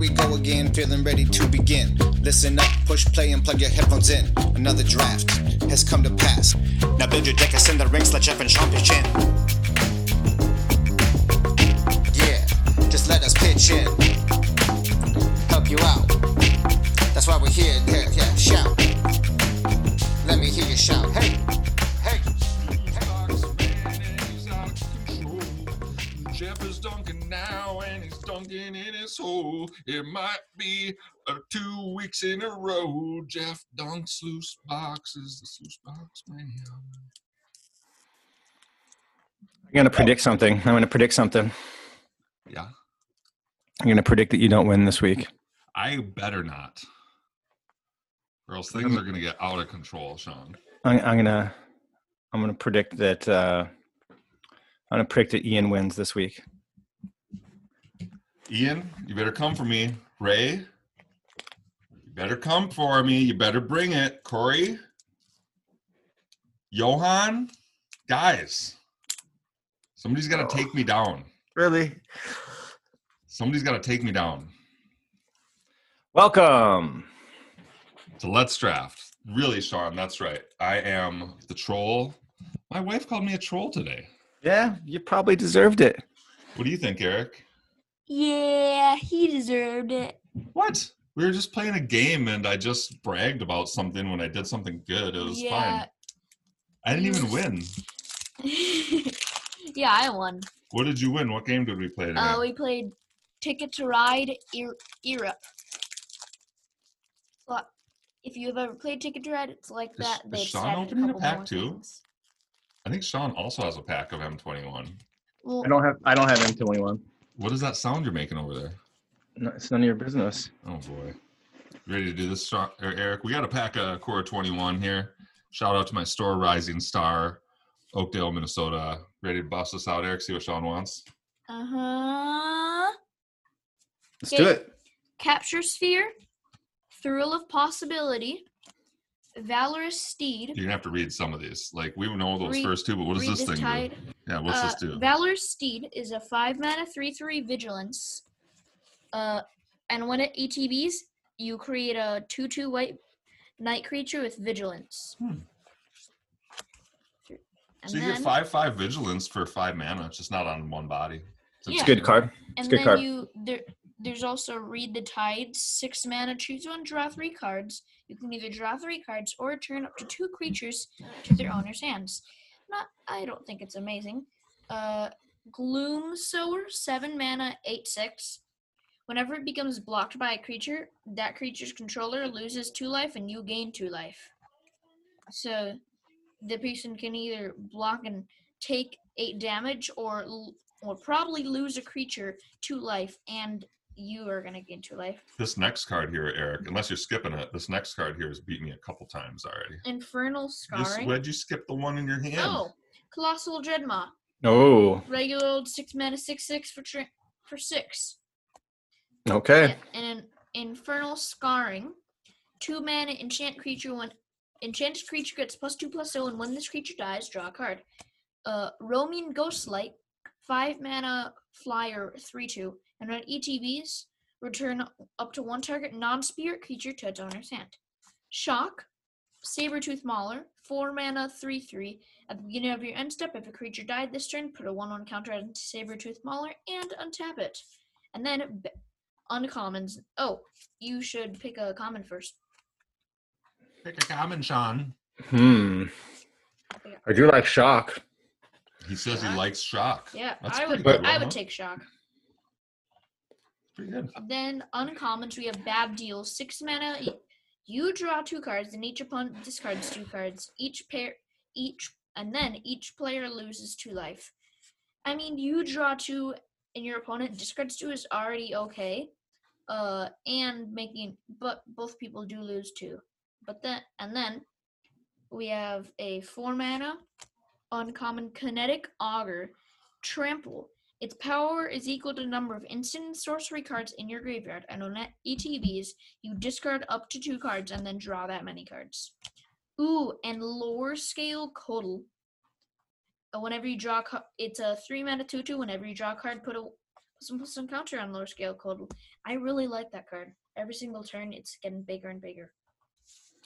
we go again, feeling ready to begin. Listen up, push play, and plug your headphones in. Another draft has come to pass. Now build your deck, and send the ranks, let Jeff and Sean pitch in. Yeah, just let us pitch in. Help you out. That's why we're here. Yeah, yeah, shout. Let me hear you shout. Hey. hey, hey. Jeff is dunking now, and he's dunking in his hole. It might be uh, two weeks in a row. Jeff dunks loose boxes. The loose box man. I'm going to predict something. I'm going to predict something. Yeah, I'm going to predict that you don't win this week. I better not, or else things are gonna get out of control, Sean. I'm, I'm going to I'm going to predict that uh, I'm going to predict that Ian wins this week. Ian, you better come for me. Ray, you better come for me. You better bring it. Corey, Johan, guys, somebody's got to take me down. Really? Somebody's got to take me down. Welcome. So let's draft. Really, Sean, that's right. I am the troll. My wife called me a troll today. Yeah, you probably deserved it. What do you think, Eric? Yeah, he deserved it. What? We were just playing a game and I just bragged about something when I did something good. It was Yeah. fine. I didn't even win. yeah, I won. What did you win? What game did we play today? Uh, we played Ticket to Ride Eu- Europe. Well, if you've ever played Ticket to Ride, it's like Is- that. is They've Sean opening a couple pack more too? things. I think Sean also has a pack of M21. Well, I don't have I don't have M21. What is that sound you're making over there? No, it's none of your business. Oh boy. Ready to do this, Sean- or Eric? We got a pack of Core 21 here. Shout out to my store, Rising Star, Oakdale, Minnesota. Ready to bust this out, Eric? See what Sean wants. uh huh. Let's do it. Capture Sphere, Thrill of Possibility, Valorous Steed. You're gonna have to read some of these. Like we know those Read- first two, but what does this thing Tide. do? Yeah, what's uh, this do? Valorous Steed is a five mana three three vigilance. Uh, and when it ETBs, you create a two two white knight creature with vigilance. Hmm. And so you then, get five five vigilance for five mana. It's just not on one body. So Yeah. It's a good card. and a good then card. you there. There's also Read the Tide, six mana, choose one, draw three cards. You can either draw three cards or return up to two creatures to their owner's hands. Not, I don't think it's amazing. Uh, Gloom Sower, seven mana, eight six. Whenever it becomes blocked by a creature, that creature's controller loses two life and you gain two life. So the person can either block and take eight damage or or probably lose a creature two life and you are gonna gain two life. This next card here, Eric, unless you're skipping it, this next card here has beat me a couple times already. Infernal Just, Scarring. why'd you skip the one in your hand? Oh, Colossal Dreadmaw. Oh, Regular old six mana six six for tri- for six. okay. And an Infernal Scarring. Two mana enchant creature One enchanted creature gets plus two plus zero, and when this creature dies, draw a card. Uh Roaming Ghostlight, five mana flyer three two, and on ETBs, return up to one target non-spirit creature to its owner's hand. Shock, Sabretooth Mauler, four mana three three. At the beginning of your end step, if a creature died this turn, put a one one counter on Sabretooth Mauler and untap it. And then b- uncommons. Oh, you should pick a common first. Pick a common, Sean. Hmm. I do like shock. He says he likes shock. Yeah, That's I would. good, I huh? would take shock. Good. Then uncommons, we have Bad Deal, six mana. You draw two cards, and each opponent discards two cards. Each pair, each, and then each player loses two life. I mean, you draw two, and your opponent discards two is already okay. Uh, and making, but both people do lose two. But then, and then, we have a four mana uncommon kinetic augur, trample. Its power is equal to the number of instant sorcery cards in your graveyard, and on ETBs, you discard up to two cards and then draw that many cards. Ooh, and Lorescale. Uh, Whenever you draw, it's a three mana two two. Whenever you draw a card, put a Simplest counter on Lorescale Coatl. I really like that card. Every single turn, it's getting bigger and bigger.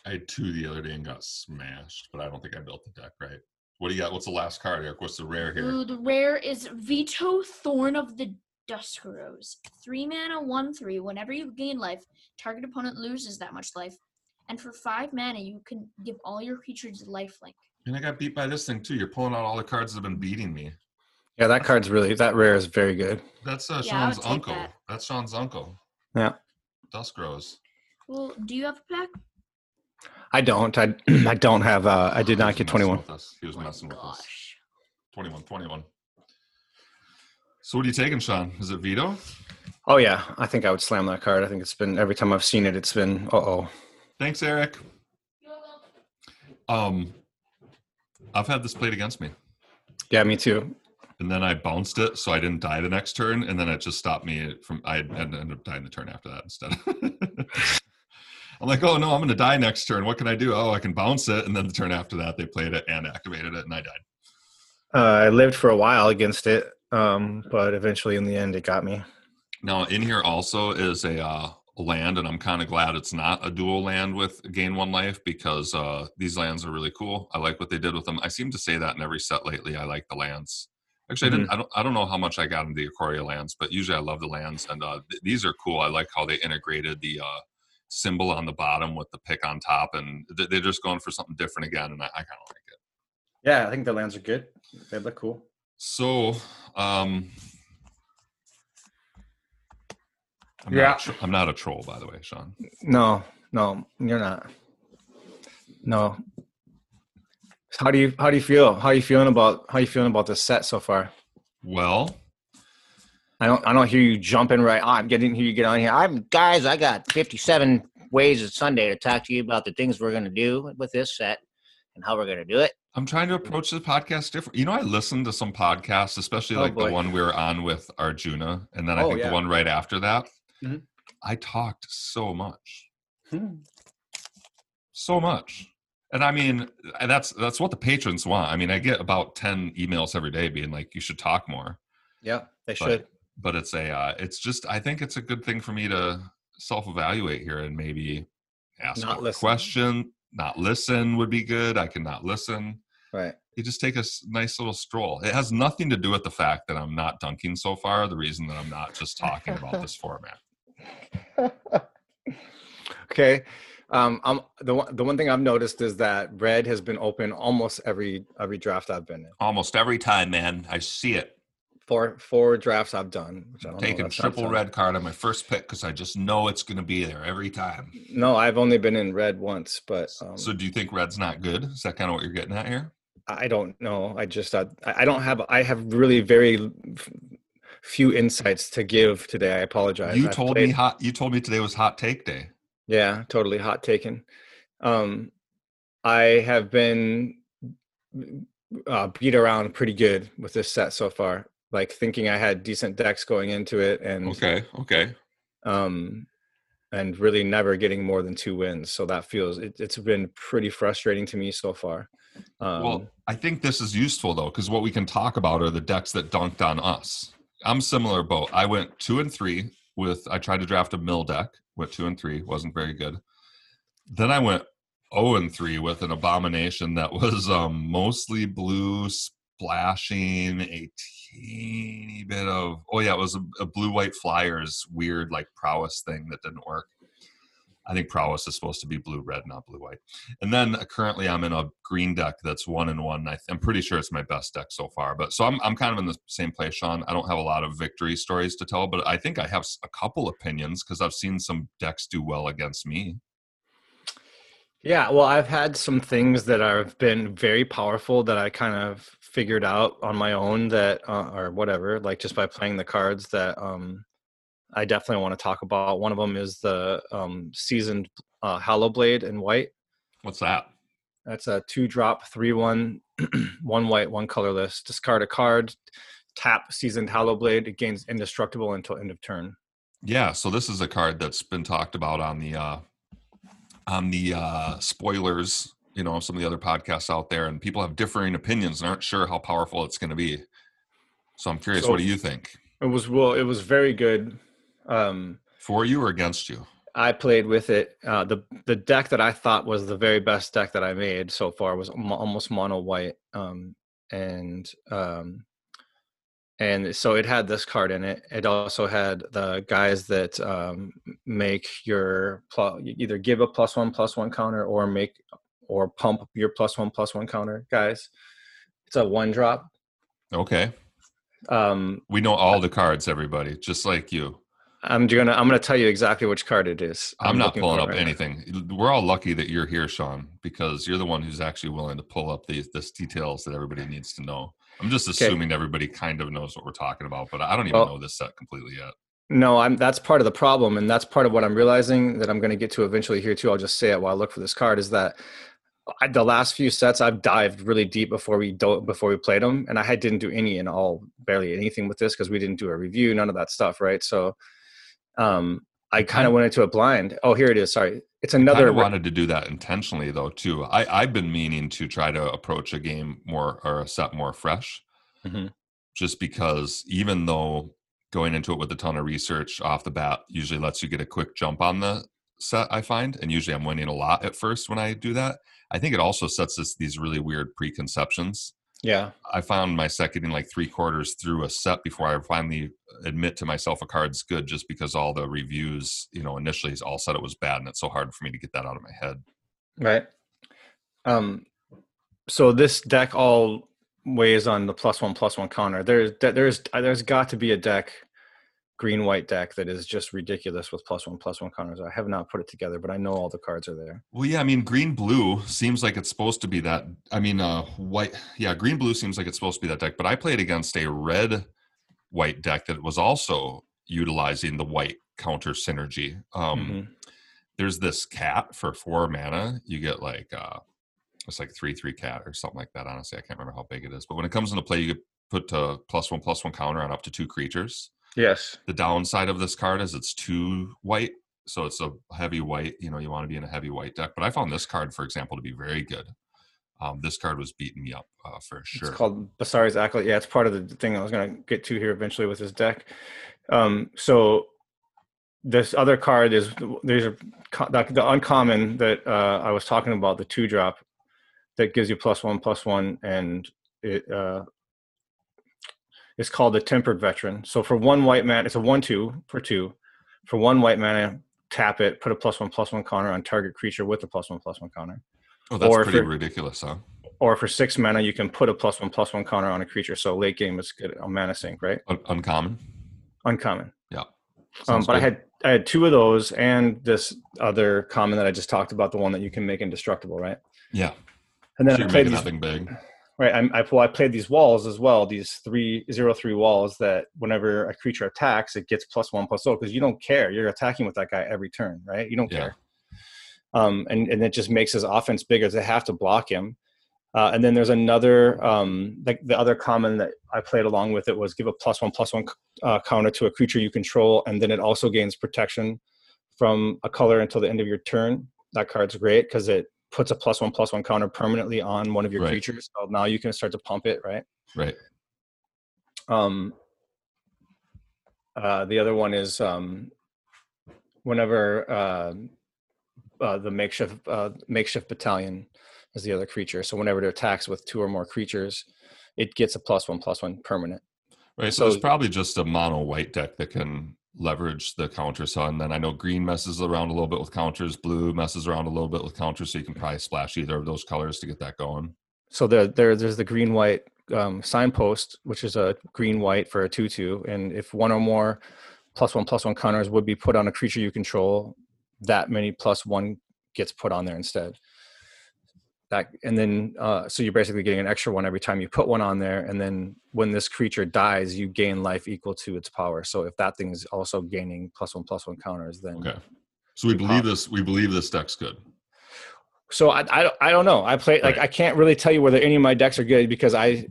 I had two the other day and got smashed, but I don't think I built the deck right. What do you got? What's the last card, Eric? What's the rare here? Ooh, the rare is Vito Thorn of the Dusk Rose. Three mana, one three. Whenever you gain life, target opponent loses that much life. And for five mana, you can give all your creatures lifelink. And I got beat by this thing too. You're pulling out all the cards that have been beating me. Yeah, that card's really that rare is very good. That's uh, Yeah, Sean's uncle. that. That's Sean's uncle. Yeah. Dusk Rose. Well, do you have a pack? I don't. I I don't have. Uh, I did He not get 21. He was Oh my messing with us. gosh. 21, 21. So what are you taking, Sean? Is it Vito? Oh yeah, I think I would slam that card. I think it's been every time I've seen it, it's been uh oh. Thanks, Eric. Um, I've had this played against me, Yeah, me too. and then I bounced it, so I didn't die the next turn, and then it just stopped me from. I ended up dying the turn after that instead. I'm like, oh no, I'm going to die next turn. What can I do? Oh, I can bounce it, and then the turn after that, they played it and activated it, and I died. Uh, I lived for a while against it, um, but eventually in the end, it got me. Now, in here also is a uh, land, and I'm kind of glad it's not a dual land with gain one life because uh, these lands are really cool. I like what they did with them. I seem to say that in every set lately. I like the lands. Actually, I didn't. I don't. I don't know how much I got into the Ikoria lands, but usually I love the lands, and uh, th- these are cool. I like how they integrated the uh, symbol on the bottom with the pick on top, and they're just going for something different again, and I, I kind of like it. Yeah, I think the lands are good. They look cool. So, um, I'm Yeah. Not a I'm not a troll, by the way, Sean. No, no, you're not. No. How do you how do you feel? How are you feeling about how are you feeling about this set so far? Well, I don't I don't hear you jumping right. Oh, I'm getting here. you get on here. I'm guys. I got 57 ways of Sunday to talk to you about the things we're going to do with this set and how we're going to do it. I'm trying to approach the podcast different. You know, I listened to some podcasts, especially Oh, like the one we were on with Arjuna, and then I Oh, think yeah. the one right after that. Mhm. I talked so much, Hmm. so much, and I mean and that's that's what the patrons want. I mean, I get about ten emails every day being like, "You should talk more," Yeah, they should. But it's a, uh, it's just I think it's a good thing for me to self-evaluate here and maybe ask Not a listen. question. Not listen would be good. I cannot listen. Right. you just take a nice little stroll. It has nothing to do with the fact that I'm not dunking so far. The reason that I'm not just talking about this format. okay. Um, I'm the one. The one thing I've noticed is that red has been open almost every every draft I've been in. Almost every time, man, I see it. Four four drafts I've done. Which I don't Taking triple red card on my first pick because I just know it's going to be there every time. No, I've only been in red once, but um, So, do you think red's not good? Is that kind of what you're getting at here? I don't know. I just I I don't have. I have really very few insights to give today. I apologize. You I've told played- me hot. You told me today was hot take day. Yeah, totally hot taken. Um, I have been uh, beat around pretty good with this set so far. Like thinking I had decent decks going into it, and Okay. Okay. um, and really never getting more than two wins. So that feels it, it's been pretty frustrating to me so far. Um, well, I think this is useful though, because what we can talk about are the decks that dunked on us. I'm similar boat. I went two and three with I tried to draft a mill deck, went two and three, wasn't very good. Then I went 0 and 3 with an abomination that was um, mostly blue splashing a teeny bit of oh yeah, it was a, a blue white flyers weird like prowess thing that didn't work. I think prowess is supposed to be blue red, not blue white. And then uh, currently I'm in a green deck that's one and one. I I'm pretty sure it's my best deck so far. But so I'm I'm kind of in the same place, Sean. I don't have a lot of victory stories to tell, but I think I have a couple opinions because I've seen some decks do well against me. Yeah, well, I've had some things that have been very powerful that I kind of figured out on my own that, uh, or whatever, like just by playing the cards that um, I definitely want to talk about. One of them is the um, seasoned uh, Hallowblade in white. What's that? That's a two drop, three one, one white, one colorless. Discard a card, tap seasoned Hallowblade. It gains indestructible until end of turn. Yeah, so this is a card that's been talked about on the uh on the uh spoilers, you know, some of the other podcasts out there and people have differing opinions and aren't sure how powerful it's going to be. So I'm curious So- what do you think? It was well. It was very good. Um, For you or against you? I played with it. Uh, the the deck that I thought was the very best deck that I made so far was almost mono white, um, and um, and so it had this card in it. It also had the guys that um, make your pl- either give a plus one plus one counter or make or pump your plus one plus one counter guys. It's a one drop. Okay. Um, We know all the cards, everybody, just like you. I'm gonna I'm gonna tell you exactly which card it is. I'm, not pulling up right now. anything. We're all lucky that you're here, Sean, because you're the one who's actually willing to pull up these this details that everybody needs to know. I'm just Okay. assuming everybody kind of knows what we're talking about, but I don't even Well- know this set completely yet. No, I'm. That's part of the problem, and that's part of what I'm realizing that I'm going to get to eventually here too. I'll just say it while I look for this card. Is that I, the last few sets I've dived really deep before we do, before we played them, and I had, didn't do any and all barely anything with this because we didn't do a review, none of that stuff, right? So, um, I kind of went into it blind. Oh, here it is. Sorry, it's another. I wanted to do that intentionally though too. I I've been meaning to try to approach a game more or a set more fresh, Mhm. just because even though going into it with a ton of research off the bat usually lets you get a quick jump on the set. I find, and usually I'm winning a lot at first when I do that. I think it also sets us these really weird preconceptions. Yeah, I found myself getting like three quarters through a set before I finally admit to myself a card's good, just because all the reviews, you know, initially all said it was bad, and it's so hard for me to get that out of my head. right. Um, so this deck all weighs on the plus one plus one counter. There's there's there's got to be a deck, green white deck that is just ridiculous with plus one plus one counters. I have not put it together, but I know all the cards are there. Well, yeah, I mean, green blue seems like it's supposed to be that. I mean, uh, white, yeah, green blue seems like it's supposed to be that deck. But I played against a red white deck that was also utilizing the white counter synergy. Um, Mhm. There's this cat for four mana. You get like uh, it's like three three cat or something like that. Honestly, I can't remember how big it is. But when it comes into play, you get put uh, plus one plus one counter on up to two creatures. Yes. The downside of this card is it's too white, so it's a heavy white. You know, you want to be in a heavy white deck. But I found this card, for example, to be very good. Um, this card was beating me up uh, for sure. It's called Basri's Acolyte. Yeah, it's part of the thing I was going to get to here eventually with this deck. Um, so this other card is there's a the, the uncommon that uh, I was talking about, the two drop that gives you plus one plus one, and it uh, it's called the Tempered Veteran. So for one white man, it's a one two for two. For one white mana, tap it, put a plus one plus one counter on target creature with a plus one plus one counter. oh, that's or pretty for- ridiculous, huh? Or for six mana, you can put a plus one plus one counter on a creature. So late game is good on mana sink, right? Un- uncommon. Uncommon. Yeah. Um, but I had I had two of those and this other common that I just talked about, the one that you can make indestructible, right? yeah. And then So I you're played making these, nothing big. Right. I, I well, I played these walls as well. These three zero three walls that whenever a creature attacks, it gets plus one plus zero because you don't care. You're attacking with that guy every turn, right? You don't Yeah. care. Um, and and it just makes his offense bigger. They have to block him. Uh, and then there's another, um, like the other common that I played along with it was give a plus one plus one uh, counter to a creature you control, and then it also gains protection from a color until the end of your turn. That card's great because it puts a plus one plus one counter permanently on one of your Right. creatures. So now you can start to pump it, right? Right. Um, uh, the other one is um, whenever uh, uh, the makeshift uh, makeshift battalion is the other creature. So whenever it attacks with two or more creatures, it gets a plus one plus one permanent. Right. So, So- it's probably just a mono white deck that can leverage the counter. So and then I know green messes around a little bit with counters, blue messes around a little bit with counters, so you can probably splash either of those colors to get that going. So there, there there's the green white um, signpost, which is a green white for a two two, and if one or more plus one plus one counters would be put on a creature you control, that many plus one gets put on there instead. That and then uh, so you're basically getting an extra one every time you put one on there, and then when this creature dies, you gain life equal to its power. So if that thing is also gaining plus one plus one counters, then Okay. So we believe this. We believe this deck's good. So I, I, I don't know. I play like Right. I can't really tell you whether any of my decks are good because I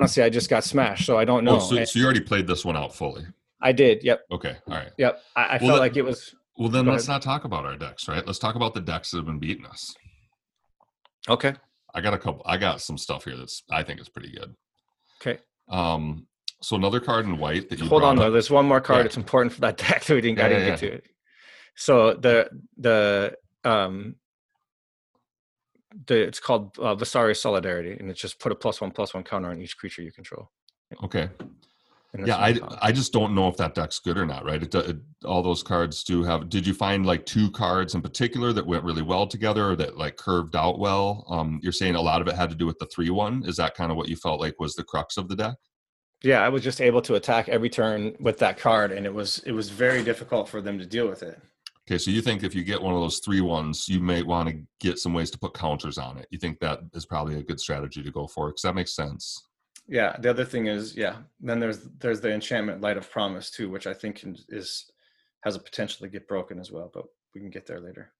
honestly I just got smashed, so I don't know. Oh, so, so you already played this one out fully. I did. Yep. Okay. All right. Yep. I, I Well, felt like it was Well, then let's ahead. not talk about our decks, right? Let's talk about the decks that have been beating us. Okay. I got a couple. I got some stuff here that's I think is pretty good. Okay. Um, So another card in white that you Hold on though. up- There's one more card. Yeah. It's important for that deck that we didn't, Yeah, I didn't yeah, get to it. So the the um the it's called uh, Basri Solidarity, and it's just put a plus one plus one counter on each creature you control. Okay. In the Yeah, I. I just don't know if that deck's good or not, right? It, it, all those cards do have. Did you find like two cards in particular that went really well together, or that like curved out well? Um, you're saying a lot of it had to do with the three one. Is that kind of what you felt like was the crux of the deck? Yeah, I was just able to attack every turn with that card, and it was it was very difficult for them to deal with it. Okay, so you think if you get one of those three ones, you may want to get some ways to put counters on it. You think that is probably a good strategy to go for because that makes sense. Yeah. The other thing is, yeah. Then there's there's the enchantment Light of Promise too, which I think is has a potential to get broken as well, but we can get there later.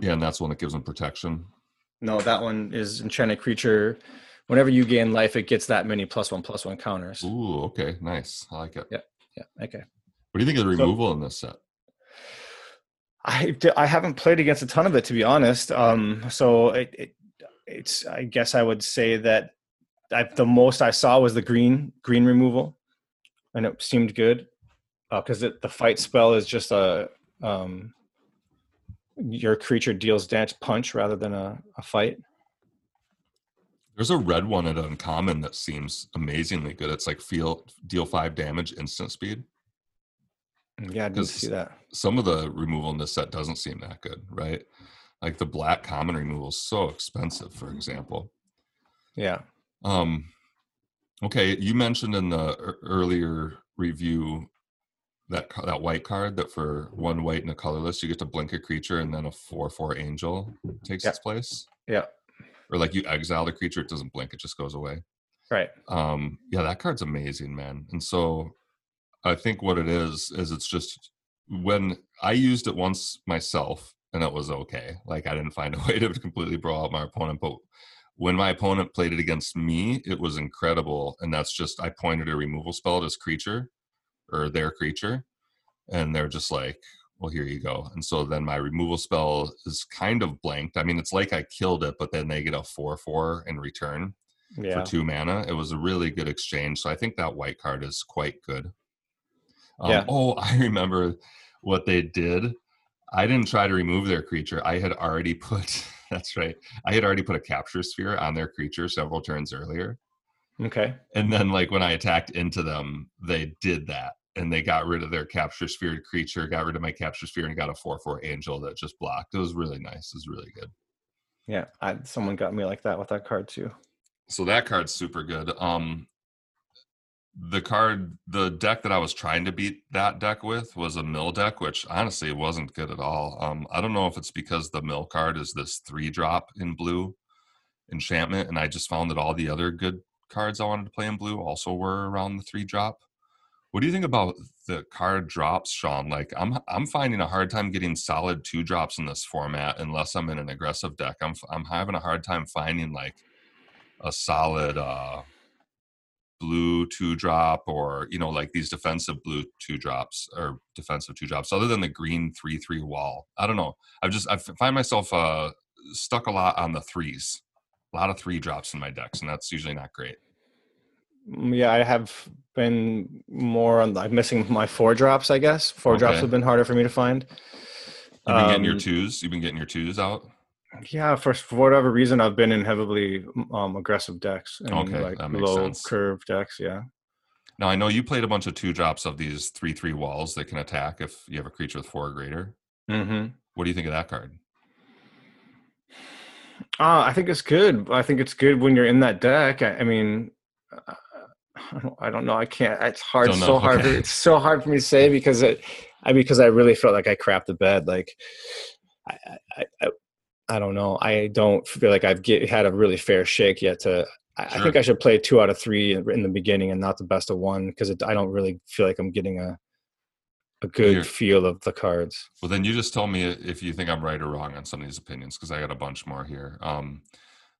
Yeah, and that's one that gives them protection. No, that one is enchanted creature. Whenever you gain life, it gets that many plus one plus one counters. Ooh, okay, nice. I like it. Yeah. Yeah. Okay. What do you think of the So- removal in this set? I, I haven't played against a ton of it to be honest. Um, so it, it it's I guess I would say that I, the most I saw was the green green removal, and it seemed good because it the fight spell is just a um, your creature deals damage punch rather than a, a fight. There's a red one at uncommon that seems amazingly good. It's like feel deal five damage instant speed. Yeah, I didn't see that. Some of the removal in this set doesn't seem that good, right? Like the black common removal is so expensive, for example. Yeah. Um, okay, you mentioned in the earlier review that that white card that for one white and a colorless, you get to blink a creature and then a four four angel takes Yeah. its place. Yeah. Or like you exile the creature, it doesn't blink, it just goes away. Right. um yeah that card's amazing man and so i think what it is is it's just when i used it once myself and it was okay like i didn't find a way to completely blow out my opponent but when my opponent played it against me it was incredible and that's just i pointed a removal spell at his creature or their creature and they're just like well here you go and so then my removal spell is kind of blanked i mean it's like i killed it but then they get a 4-4 in return Yeah. for two mana. It was a really good exchange. So I think that white card is quite good. Um, Yeah. Oh, I remember what they did. I didn't try to remove their creature. I had already put, that's right, I had already put a capture sphere on their creature several turns earlier. Okay. And then, like, when I attacked into them, they did that. And they got rid of their capture sphere creature, got rid of my capture sphere, and got a 4 4 angel that just blocked. It was really nice. It was really good. Yeah. I, someone got me like that with that card too. so that card's super good um the card the deck that i was trying to beat that deck with was a mill deck which honestly wasn't good at all. Um i don't know if it's because the mill card is this three drop in blue enchantment and i just found that all the other good cards i wanted to play in blue also were around the three drop. What do you think about the card drops sean? Like i'm i'm finding a hard time getting solid two drops in this format unless i'm in an aggressive deck. I'm i'm having a hard time finding like a solid uh blue two drop or you know like these defensive blue two drops or defensive two drops other than the green three three wall i don't know i've just i find myself uh stuck a lot on the threes a lot of three drops in my decks and that's usually not great Mm, Yeah, I have been more on. I'm missing my four drops. I guess four drops have been harder for me to find. you've been getting your Um, twos you've been getting your twos out Yeah, for for whatever reason, I've been in heavily um, aggressive decks and Okay, like low sense. curve decks. Yeah, now i know you played a bunch of two drops of these three three walls that can attack if you have a creature with four or greater mm-hmm. what do you think of that card uh, I think it's good. I think it's good when you're in that deck. I, I mean, uh, I don't, I don't know. I can't. It's hard. So hard. okay. For, it's so hard for me to say because it. I because I really felt like I crapped the bed. Like, I, I, I, don't know. I don't feel like I've get, had a really fair shake yet. To I, I think I should play two out of three in, the beginning and not the best of one because I don't really feel like I'm getting a a good You're- feel of the cards. Well, then you just tell me if you think I'm right or wrong on some of these opinions because I got a bunch more here. Um,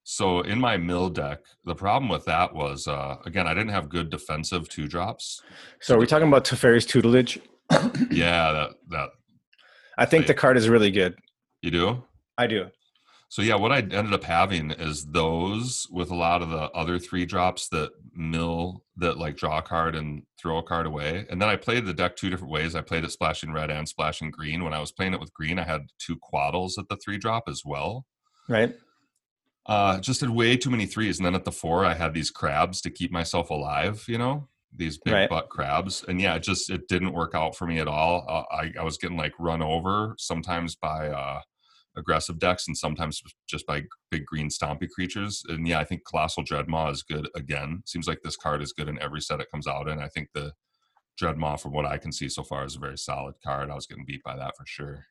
so in my mill deck, the problem with that was uh, again I didn't have good defensive two drops. So are we talking about Teferi's tutelage? Yeah, that that I think the card is really good. you do. I do. So yeah, what I ended up having is those with a lot of the other three drops that mill that like draw a card and throw a card away. And then I played the deck two different ways. I played it splashing red and splashing green. When I was playing it with green, I had two quaddles at the three drop as well. Right. Uh, just had way too many threes. And then at the four, I had these crabs to keep myself alive, you know, these big Right. butt crabs. And yeah, it just, it didn't work out for me at all. Uh, I, I was getting like run over sometimes by uh, aggressive decks and sometimes just by big green stompy creatures. And yeah, I think Colossal Dreadmaw is good again. Seems like this card is good in every set it comes out in. I think the Dreadmaw, from what I can see so far, is a very solid card. I was getting beat by that for sure.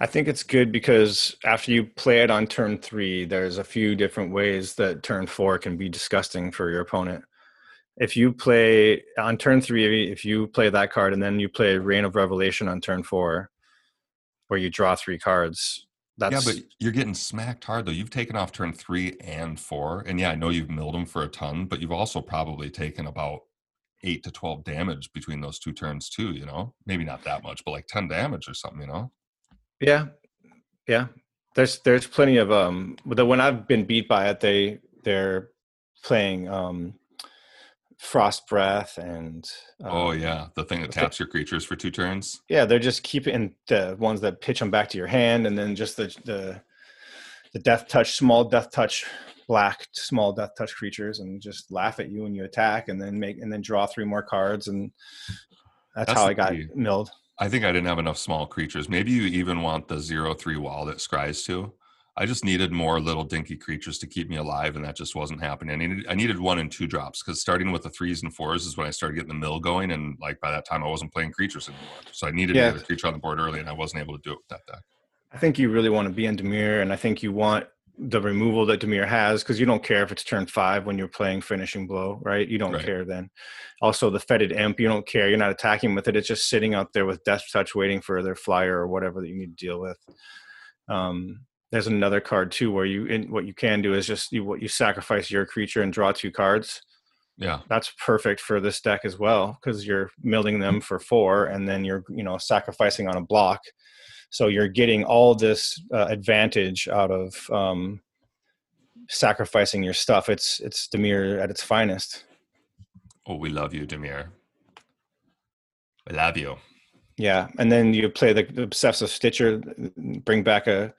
I think it's good because after you play it on turn three, there's a few different ways that turn four can be disgusting for your opponent. If you play on turn three, if you play that card and then you play Rain of Revelation on turn four, where you draw three cards, that's yeah, but you're getting smacked hard though. You've taken off turn three and four, and yeah, I know you've milled them for a ton, but you've also probably taken about eight to twelve damage between those two turns too. You know, maybe not that much, but like ten damage or something. You know, Yeah, yeah. There's there's plenty of um. The when I've been beat by it, they they're playing um, Frost Breath and oh um, yeah, the thing that taps your creatures for two turns. yeah. They're just keeping the ones that pitch them back to your hand, and then just the the the deathtouch, small deathtouch, black small deathtouch creatures, and just laugh at you when you attack, and then make and then draw three more cards, and that's, That's how I got key. milled. I think I didn't have enough small creatures. Maybe you even want the zero three wall that scries to. I just needed more little dinky creatures to keep me alive, and that just wasn't happening. I needed I needed one and two drops because starting with the threes and fours is when I started getting the mill going, and like by that time I wasn't playing creatures anymore. So I needed Yeah. to get a creature on the board early, and I wasn't able to do it with that deck. I think you really want to be in Dimir, and I think you want the removal that Dimir has because you don't care if it's turn five when you're playing finishing blow, right? You don't Right. care then. Also, the fetid imp, you don't care. You're not attacking with it. It's just sitting out there with deathtouch, waiting for their flyer or whatever that you need to deal with. Um, there's another card too where you in, what you can do is just you what you sacrifice your creature and draw two cards. Yeah, That's perfect for this deck as well because you're milling them for four and then you're you know sacrificing on a block so you're getting all this uh, advantage out of um, sacrificing your stuff it's it's dimir at its finest Oh, we love you, Dimir. We love you. yeah and then you play the, the obsessive stitcher bring back a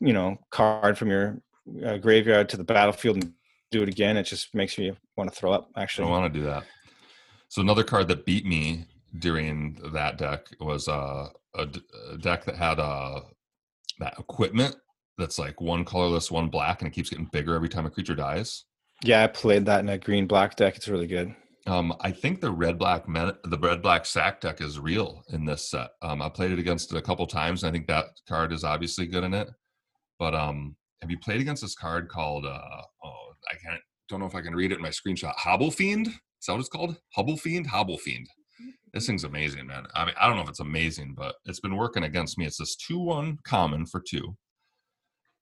you know card from your uh, graveyard to the battlefield and do it again it just makes me want to throw up Actually, I want to do that. So another card that beat me during that deck was uh, a, d- a deck that had uh, that equipment that's like one colorless, one black, and it keeps getting bigger every time a creature dies. yeah i played that in a green black deck it's really good Um, I think the red black men, the red black sack deck is real in this set. Um, I played it against it a couple times, and I think that card is obviously good in it. But um, have you played against this card called? Uh, oh, I can't. Don't know if I can read it in my screenshot. Hobblefiend. Is that what it's called? Hobblefiend. Hobble Fiend. This thing's amazing, man. I mean, I don't know if it's amazing, but it's been working against me. It's this two-one common for two,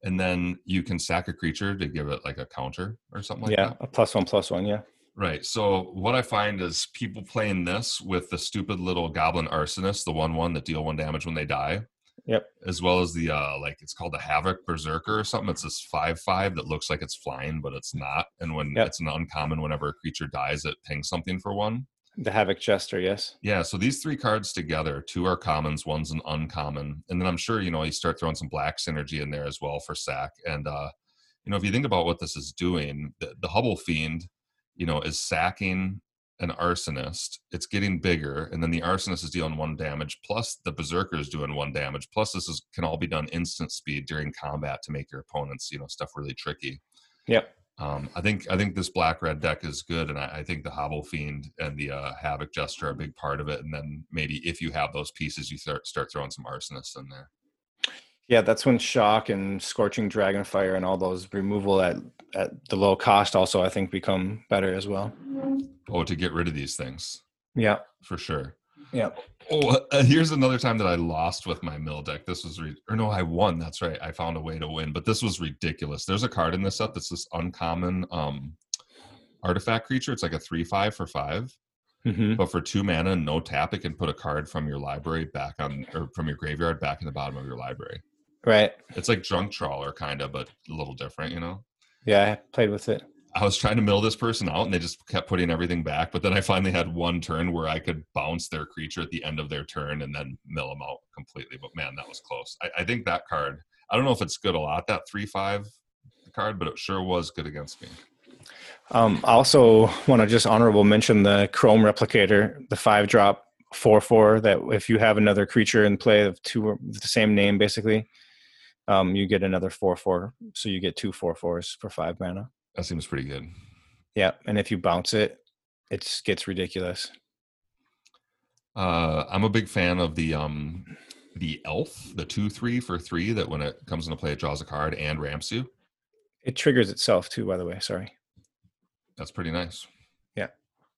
and then you can sack a creature to give it like a counter or something like yeah that. Yeah, a plus one plus one yeah Right. So what I find is people playing this with the stupid little goblin arsonist, the one one that deal one damage when they die. Yep. As well as the uh like it's called the havoc berserker or something. It's this five five that looks like it's flying, but it's not. And when Yep. it's an uncommon, whenever a creature dies, it pings something for one. The Havoc Jester, yes. Yeah, so these three cards together, two are commons, one's an uncommon, and then I'm sure you know you start throwing some black synergy in there as well for sack. And uh, you know, if you think about what this is doing, the, the Hobblefiend, you know, is sacking an arsonist. It's getting bigger, and then the arsonist is dealing one damage, plus the berserker is doing one damage. Plus, this is can all be done instant speed during combat to make your opponents, you know, stuff really tricky. Yep. Um, I think I think this black red deck is good, and I, I think the Hobblefiend and the uh, Havoc Jester are a big part of it. And then maybe if you have those pieces, you start start throwing some arsonists in there. Yeah, that's when shock and scorching dragonfire and all those removal at at the low cost also I think become better as well. Oh, to get rid of these things Yeah. for sure. Yeah. Oh, uh, here's another time that I lost with my mill deck. This was, re- or no, I won. That's right. I found a way to win, but this was ridiculous. There's a card in this set that's this uncommon um, artifact creature. It's like a three five for five, hmm but for two mana, and no tap, it can put a card from your library back on, or from your graveyard back in the bottom of your library. Right. It's like Junktroller, kind of, but a little different, you know. Yeah, I played with it. I was trying to mill this person out and they just kept putting everything back. But then I finally had one turn where I could bounce their creature at the end of their turn and then mill them out completely. But man, that was close. I, I think that card, I don't know if it's good a lot, that 3 5 card, but it sure was good against me. Um, I also want to just honorable mention the Chrome Replicator, the five drop four four. That if you have another creature in play of two the same name, basically, um, you get another four four. So you get two four fours for five mana. That seems pretty good. Yeah, and if you bounce it, it gets ridiculous. Uh, I'm a big fan of the um, the elf, the two three for three. That when it comes into play, it draws a card and ramps you. It triggers itself too. By the way, sorry. That's pretty nice. Yeah.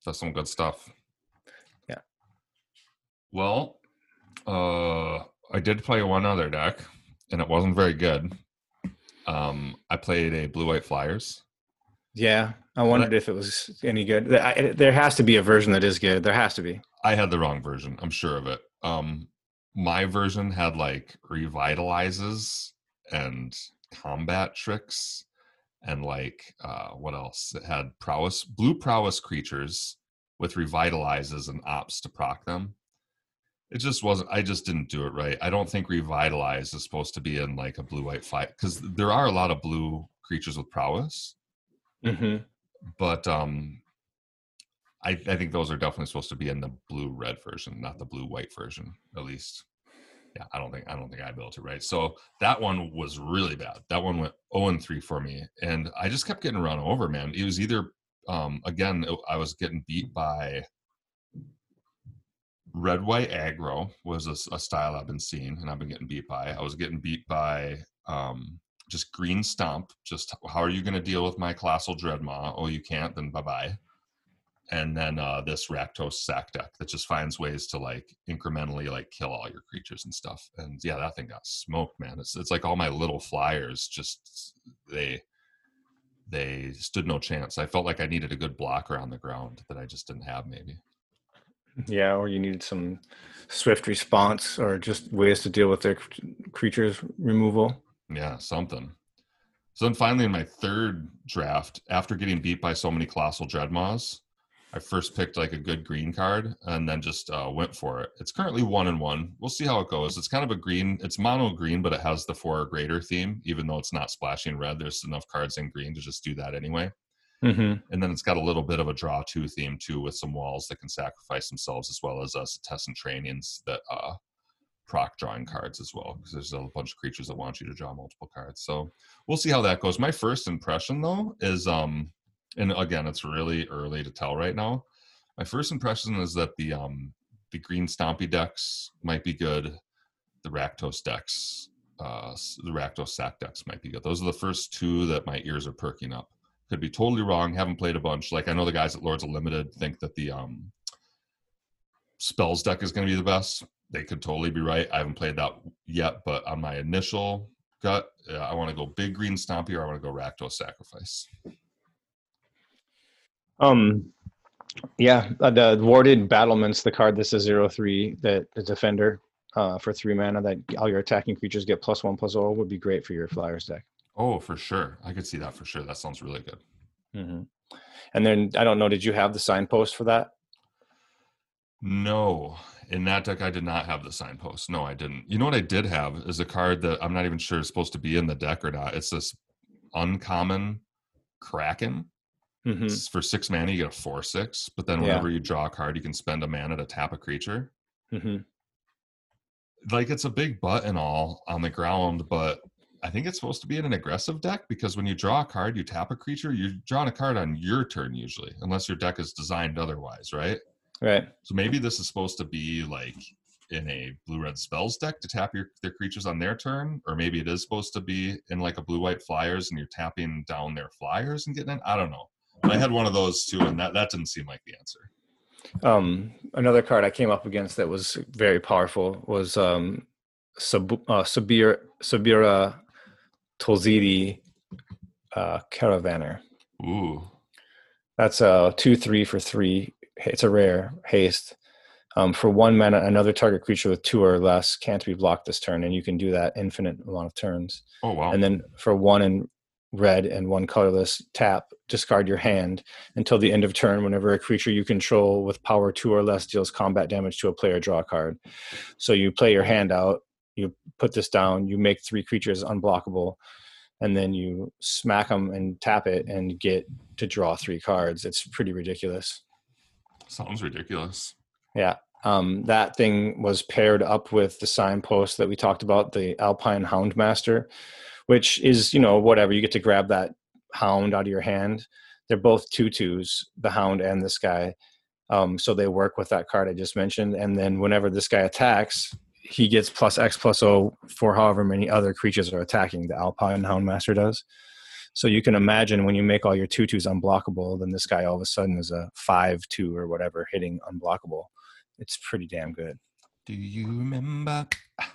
That's some good stuff. Yeah. Well, uh I did play one other deck and it wasn't very good. Um I played a blue white flyers. Yeah, I wondered if it was any good. I- There has to be a version that is good. There has to be. I had the wrong version, I'm sure of it. Um my version had like revitalizes and combat tricks and like uh what else it had prowess blue prowess creatures with revitalizes and ops to proc them it just wasn't i just didn't do it right. I don't think revitalize is supposed to be in like a blue white fight because there are a lot of blue creatures with prowess. Mm-hmm. but um I, I think those are definitely supposed to be in the blue red version not the blue white version at least. Yeah i don't think i don't think i built it right so that one was really bad. That one went 0 and 3 for me and i just kept getting run over man. It was either um again i was getting beat by red white aggro was a style i've been seeing and i've been getting beat by i was getting beat by um just green stomp just how are you going to deal with my colossal dreadmaw oh you can't then bye-bye and then uh, this Rakdos sack deck that just finds ways to like incrementally like kill all your creatures and stuff. And yeah, that thing got smoked, man. It's it's like all my little flyers just they they stood no chance. I felt like I needed a good blocker on the ground that I just didn't have. Maybe Yeah, or you needed some swift response, or just ways to deal with their creatures removal. yeah, something. So then finally in my third draft, after getting beat by so many colossal dreadmaws, I first picked like a good green card and then just uh, went for it. It's currently one and one. We'll see how it goes. It's kind of a green. It's mono green, but it has the four or greater theme. Even though it's not splashing red, there's enough cards in green to just do that anyway. Mm-hmm. And then it's got a little bit of a draw two theme too, with some walls that can sacrifice themselves as well as uh, tests and trainings that uh, proc drawing cards as well. Because there's a bunch of creatures that want you to draw multiple cards. So we'll see how that goes. My first impression though is um and again it's really early to tell right now my first impression is that the um the green stompy decks might be good the rakdos decks uh the rakdos sack decks might be good those are the first two that my ears are perking up could be totally wrong haven't played a bunch. Like i know the guys at lords of limited think that the um spells deck is going to be the best. They could totally be right. I haven't played that yet but on my initial gut uh, i want to go big green stompy or i want to go rakdos sacrifice. Um, yeah, uh, the warded battlements, the card that's a zero three that the defender uh, for three mana that all your attacking creatures get plus one plus zero would be great for your flyers deck. Oh, for sure. I could see that for sure. That sounds really good. Mm-hmm. And then I don't know, did you have the signpost for that? No, in that deck, I did not have the signpost. No, I didn't. You know what I did have is a card that I'm not even sure is supposed to be in the deck or not. It's this uncommon Kraken. Mm-hmm. It's for six mana, you get a four six. But then Yeah. whenever you draw a card, you can spend a mana to tap a creature. Mm-hmm. Like it's a big butt and all on the ground, but I think it's supposed to be in an aggressive deck because when you draw a card, you tap a creature, you're drawing a card on your turn usually, unless your deck is designed otherwise, right? Right. So maybe this is supposed to be like in a blue red spells deck to tap your their creatures on their turn, or maybe it is supposed to be in like a blue white flyers and you're tapping down their flyers and getting in. I don't know. But I had one of those too, and that that didn't seem like the answer. Um, another card I came up against that was very powerful was um, Sab- uh, Sabir Subira Tulzidi uh, Caravanner. Ooh, That's a two three for three. It's a rare haste. Um, for one mana, another target creature with two or less can't be blocked this turn, and you can do that infinite amount of turns. oh wow. And then for one in red and one colorless tap discard your hand until the end of turn whenever a creature you control with power two or less deals combat damage to a player draw a card so you play your hand out you put this down you make three creatures unblockable and then you smack them and tap it and get to draw three cards. It's pretty ridiculous. Sounds ridiculous. yeah um, that thing was paired up with the signpost that we talked about the alpine houndmaster which is you know whatever you get to grab that hound out of your hand. They're both tutus the hound and this guy. Um, so they work with that card i just mentioned and then whenever this guy attacks he gets plus x plus o for however many other creatures are attacking the alpine houndmaster does so you can imagine when you make all your tutus unblockable then this guy all of a sudden is a 5-2 or whatever hitting unblockable it's pretty damn good Do you remember?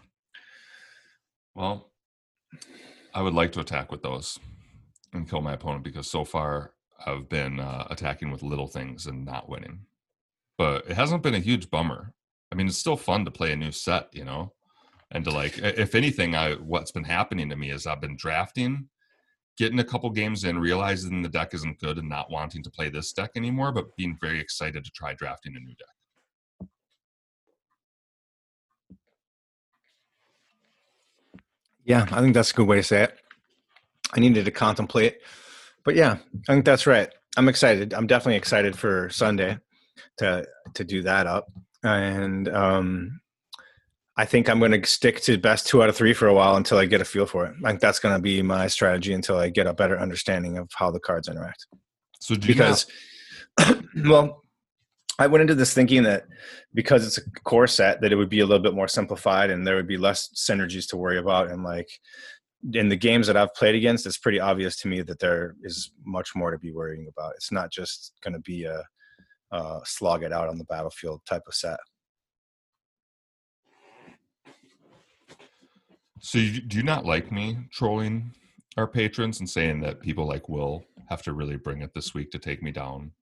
Well, I would like to attack with those and kill my opponent because so far I've been uh, attacking with little things and not winning. But it hasn't been a huge bummer. I mean, it's still fun to play a new set, you know, and to like, if anything, I what's been happening to me is I've been drafting, getting a couple games in, realizing the deck isn't good and not wanting to play this deck anymore, but being very excited to try drafting a new deck. Yeah, I think that's a good way to say it. I needed to contemplate, but yeah, I think that's right. I'm excited. I'm definitely excited for Sunday to to do that up, and um, I think I'm going to stick to best two out of three for a while until I get a feel for it. I think that's going to be my strategy until I get a better understanding of how the cards interact. So do you not- because well i went into this thinking that because it's a core set that it would be a little bit more simplified and there would be less synergies to worry about. And like in the games that i've played against it's pretty obvious to me that there is much more to be worrying about. It's not just going to be a, a slog it out on the battlefield type of set So you, do you not like me trolling our patrons and saying that people like Will have to really bring it this week to take me down,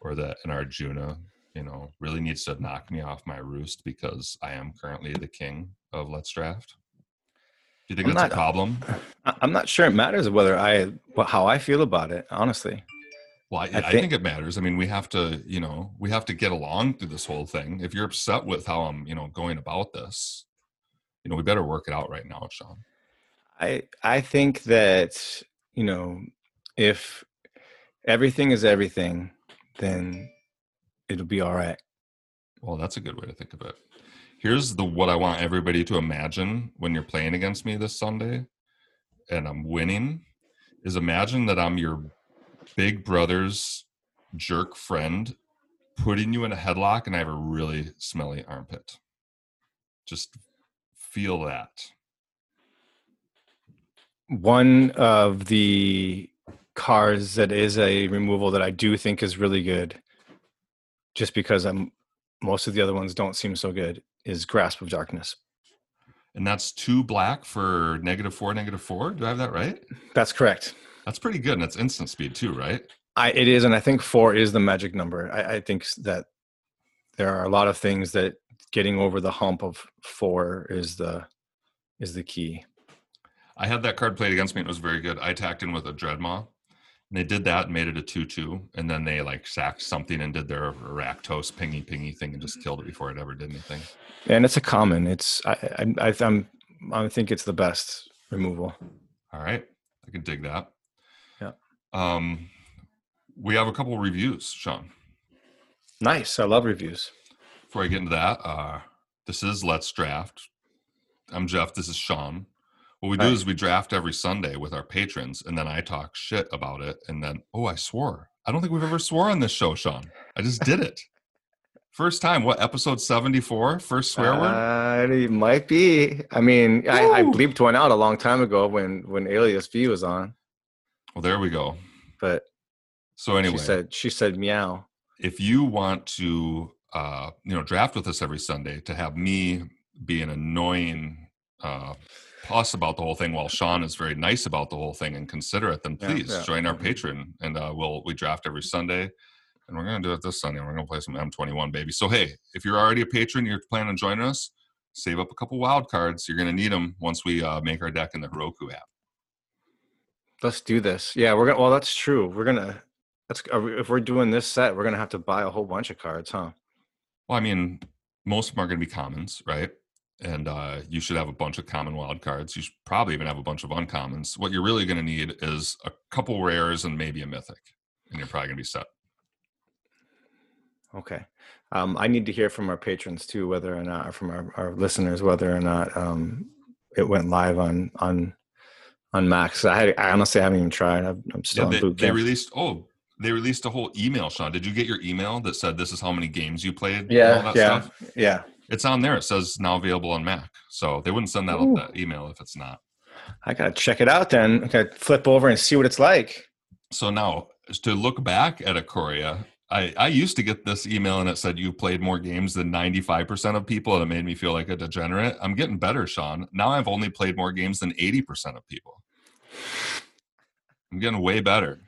or that an Arjuna, you know, really needs to knock me off my roost because I am currently the king of Let's Draft? Do you think I'm that's not- a problem? I'm not sure it matters whether i how i feel about it honestly Well, I, I I, think- think, it matters. I mean, we have to, you know, we have to get along through this whole thing. If you're upset with how I'm, you know, going about this, you know, we better work it out right now, Sean. I I think that you know if everything is everything, then it'll be all right. Well, that's a good way to think of it. Here's the what I want everybody to imagine when you're playing against me this Sunday and I'm winning is imagine that I'm your big brother's jerk friend putting you in a headlock and I have a really smelly armpit. Just feel that. One of the cars that is a removal that I do think is really good, just because I'm most of the other ones don't seem so good, is Grasp of Darkness. And that's two black for negative four, negative four. Do I have that right? That's correct. That's pretty good. And it's instant speed too, right? I, it is, and I think four is the magic number. I, I think that there are a lot of things that getting over the hump of four is the is the key. I had that card played against me. and It was very good. I attacked in with a Dreadmaw. And they did that and made it a 2 2. And then they like sacked something and did their Rakdos pingy pingy thing and just killed it before it ever did anything. And it's a common. It's I I, I I'm I think it's the best removal. All right. I can dig that. Um, we have a couple reviews, Sean. Nice. I love reviews. Before I get into that, uh, this is Let's Draft. I'm Jeff. This is Sean. What we do is we draft every Sunday with our patrons, and then I talk shit about it. And then, oh, I swore. I don't think we've ever swore on this show, Sean. I just did it. First time. What episode 74? First swear word? Uh, it might be. I mean, I, I bleeped one out a long time ago when when Alias V was on, Well, there we go. But So anyway, she said she said meow. if you want to uh you know draft with us every sunday to have me be an annoying uh plus about the whole thing while sean is very nice about the whole thing and considerate then Yeah, please yeah. join our patron and uh we'll we draft every sunday and we're gonna do it this sunday. We're gonna play some m21 baby. So hey if you're already a Patreon you're planning on joining us save up a couple wild cards. You're gonna need them once we uh make our deck in the heroku app Let's do this. Yeah, we're gonna. Well, that's true. We're gonna. That's if we're doing this set, we're gonna have to buy a whole bunch of cards, huh? Well, I mean, most of them are going to be commons, right? And uh, you should have a bunch of common wild cards. You should probably even have a bunch of uncommons. What you're really going to need is a couple rares and maybe a mythic, and you're probably going to be set. Okay. Um, I need to hear from our patrons too, whether or not, or from our, our listeners, whether or not um, it went live on on on Mac. I, had, I honestly haven't even tried. I'm, I'm still Yeah, on they, they released. Oh, they released a whole email, Sean. Did you get your email that said this is how many games you played? Yeah, yeah, stuff? yeah. It's on there. It says now available on Mac. So they wouldn't send that, Ooh. that email if it's not. I gotta check it out then. I gotta flip over and see what it's like. So now to look back at Ikoria, I, I used to get this email and it said you played more games than 95% of people and it made me feel like a degenerate. I'm getting better, Sean. Now I've only played more games than 80% of people. I'm getting way better.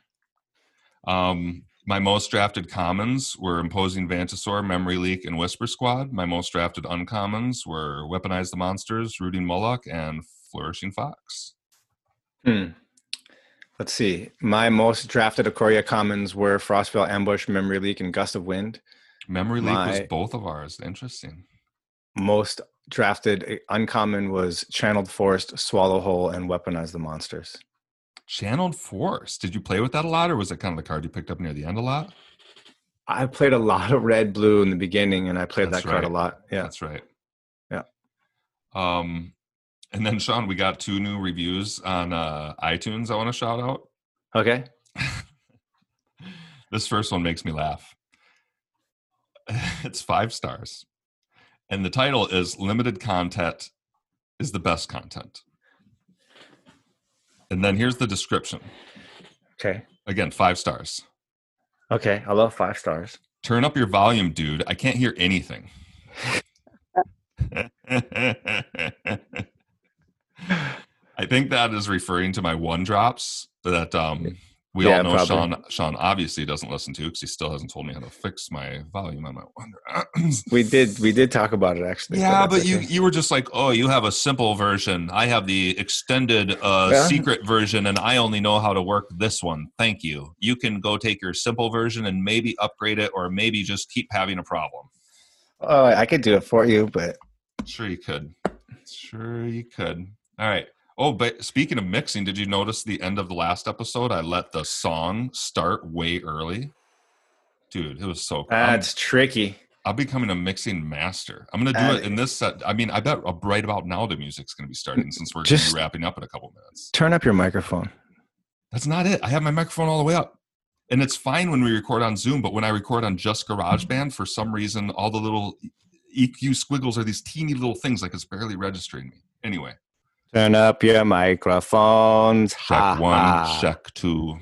Um, my most drafted commons were Imposing Vantasaur, Memory Leak, and Whisper Squad. My most drafted uncommons were Weaponize the Monsters, Rooting Moloch, and Flourishing Fox. Hmm. Let's see. My most drafted Ikoria commons were Frostveil Ambush, Memory Leak, and Gust of Wind. Memory Leak was both of ours. Interesting. Most drafted uh, uncommon was Channeled Force, Swallow Whole, and Weaponize the Monsters. Channeled Force. Did you play with that a lot, or was it kind of the card you picked up near the end a lot? I played a lot of red, blue in the beginning, and I played That's that card a lot. Yeah. That's right. Yeah. Um, and then Sean, we got two new reviews on uh, iTunes. I want to shout out. Okay. This first one makes me laugh. It's five stars, and the title is "Limited Content is the best content." And then here's the description. Okay. Again, five stars. Okay. I love five stars. Turn up your volume, dude. I can't hear anything. I think that is referring to my one drops that um we Yeah, all know probably. Sean Sean obviously doesn't listen to because he still hasn't told me how to fix my volume on my one. drops. We did. We did talk about it actually. yeah, but you you were just like, oh, you have a simple version. I have the extended uh, Yeah. secret version, and I only know how to work this one. Thank you. You can go take your simple version and maybe upgrade it, or maybe just keep having a problem. Oh, I could do it for you, but Sure, you could. Sure, you could. All right. Oh, but speaking of mixing, did you notice the end of the last episode? I let the song start way early. Dude, it was so cool. I'm, tricky. I'm becoming a mixing master. I'm going to do it in this set. I mean, I bet right about now the music's going to be starting since we're going to Just- be wrapping up in a couple minutes. Turn up your microphone. That's not it. I have my microphone all the way up. And it's fine when we record on Zoom, but when I record on just GarageBand, for some reason, all the little EQ squiggles are these teeny little things like it's barely registering me. Anyway, Turn up your microphones. check Ha, one, ha. check two.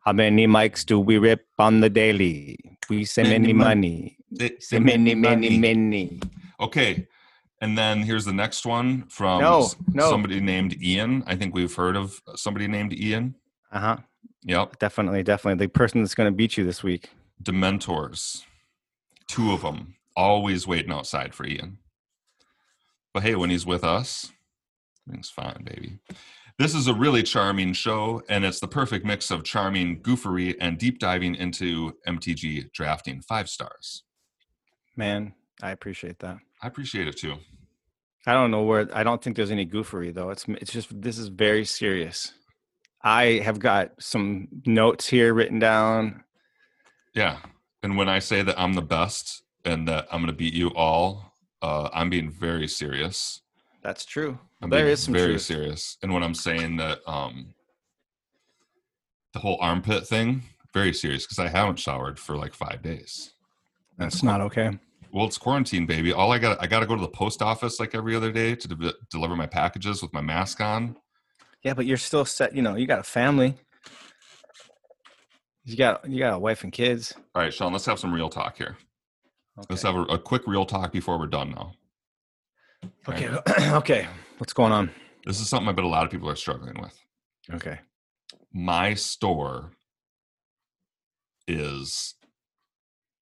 How many mics do we rip on the daily? We say Many many mon- money. Say- Say many, many, many. Okay. And then here's the next one from No, no. somebody named Ian. I think we've heard of somebody named Ian. Uh huh. Yep. Definitely, definitely. The person that's going to beat you this week. Dementors. Two of them. Always waiting outside for Ian. But hey, when he's with us, everything's fine, baby. This is a really charming show, and it's the perfect mix of charming goofery and deep diving into MTG drafting. Five stars. Man, I appreciate that. I appreciate it too. I don't know where. I don't think there's any goofery though. It's it's just this is very serious. I have got some notes here written down. Yeah. And when I say that I'm the best and that I'm going to beat you all, uh, I'm being very serious. That's true. I'm There is some very truth. serious. And when I'm saying that um, the whole armpit thing, very serious because I haven't showered for like five days. That's not okay. Well, it's quarantine, baby. All I got, I got to go to the post office like every other day to de- deliver my packages with my mask on. Yeah, but you're still set. You know, you got a family. You got you got a wife and kids. All right, Sean, let's have some real talk here. Let's have a, a quick real talk before we're done now. Okay. okay. What's going on? This is something I bet a lot of people are struggling with. Okay. my store is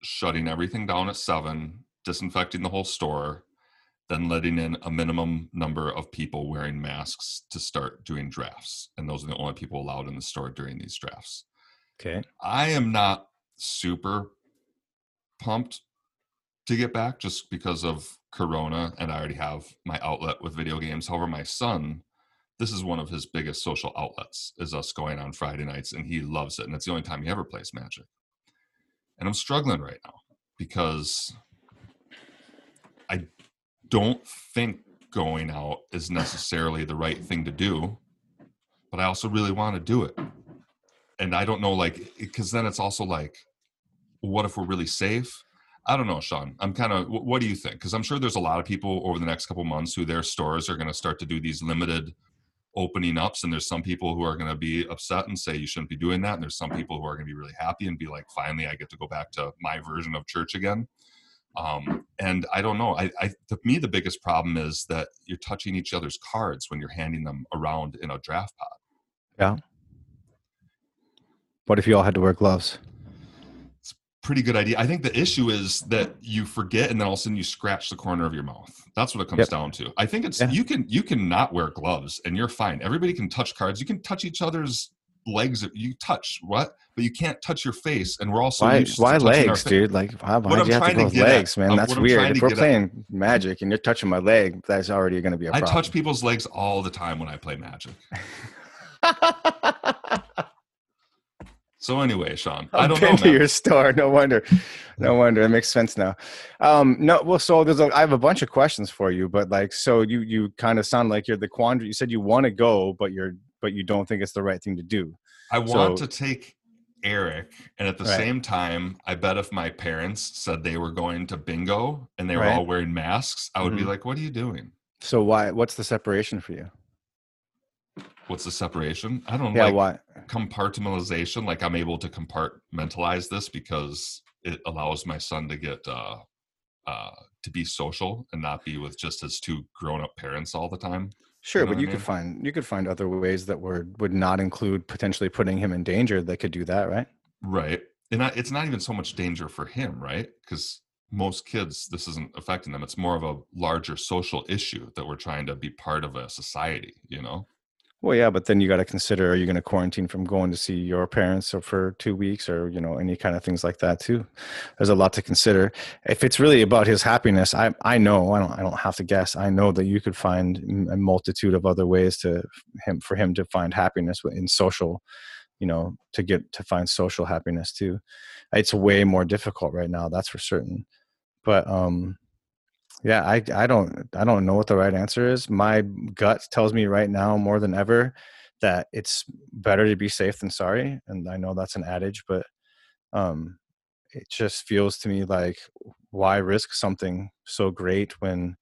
shutting everything down at seven, disinfecting the whole store, then letting in a minimum number of people wearing masks to start doing drafts. And those are the only people allowed in the store during these drafts. Okay. I am not super pumped to get back just because of Corona, and I already have my outlet with video games. However, my son, this is one of his biggest social outlets, is us going on Friday nights, and he loves it. And it's the only time he ever plays Magic. And I'm struggling right now because I don't think going out is necessarily the right thing to do, but I also really want to do it. And I don't know, like, because then it's also like, what if we're really safe? I don't know, Sean. I'm kind of. What do you think? Because I'm sure there's a lot of people over the next couple months who their stores are going to start to do these limited opening ups, and there's some people who are going to be upset and say you shouldn't be doing that, and there's some people who are going to be really happy and be like, finally, I get to go back to my version of church again. Um, and I don't know. I, I to me the biggest problem is that you're touching each other's cards when you're handing them around in a draft pod. Yeah. What if you all had to wear gloves? Pretty good idea. I think the issue is that you forget and then all of a sudden you scratch the corner of your mouth. That's what it comes Yep. down to. I think it's Yeah. you can you can not wear gloves and you're fine. Everybody can touch cards. You can touch each other's legs. You touch what, but you can't touch your face. And we're also why why legs, dude? Like why, why'd I'm you have to trying go to with get at- legs, man? um, That's weird. If we're get at- playing magic and you're touching my leg, that's already gonna be a problem. I touch people's legs all the time when I play Magic. So anyway, Sean, I I've don't been know. to your store. No wonder. No wonder. It makes sense now. Um, no, well, so there's a, I have a bunch of questions for you, but like, so you you kind of sound like you're the quandary. You said you want to go, but you're but you don't think it's the right thing to do. I want So- to take Eric, and at the Right. same time, I bet if my parents said they were going to bingo and they were Right. all wearing masks, I would be Mhm. like, "What are you doing? So why? What's the separation for you? What's the separation?" I don't Yeah, like why? compartmentalization. Like I'm able to compartmentalize this because it allows my son to get uh, uh, to be social and not be with just his two grown-up parents all the time. Sure, know but what I you mean? could find you could find other ways that would would not include potentially putting him in danger that could do that, right? Right. And I, it's not even so much danger for him, right? Because most kids, this isn't affecting them. It's more of a larger social issue that we're trying to be part of a society, you know? Well, yeah, but then you got to consider: Are you going to quarantine from going to see your parents or for two weeks, or you know, any kind of things like that too? There's a lot to consider. If it's really about his happiness, I I know I don't I don't have to guess. I know that you could find a multitude of other ways to him for him to find happiness in social, you know, to get to find social happiness too. It's way more difficult right now, that's for certain. But um, yeah, I I don't I don't know what the right answer is. My gut tells me right now more than ever that it's better to be safe than sorry, and I know that's an adage, but um, it just feels to me like why risk something so great when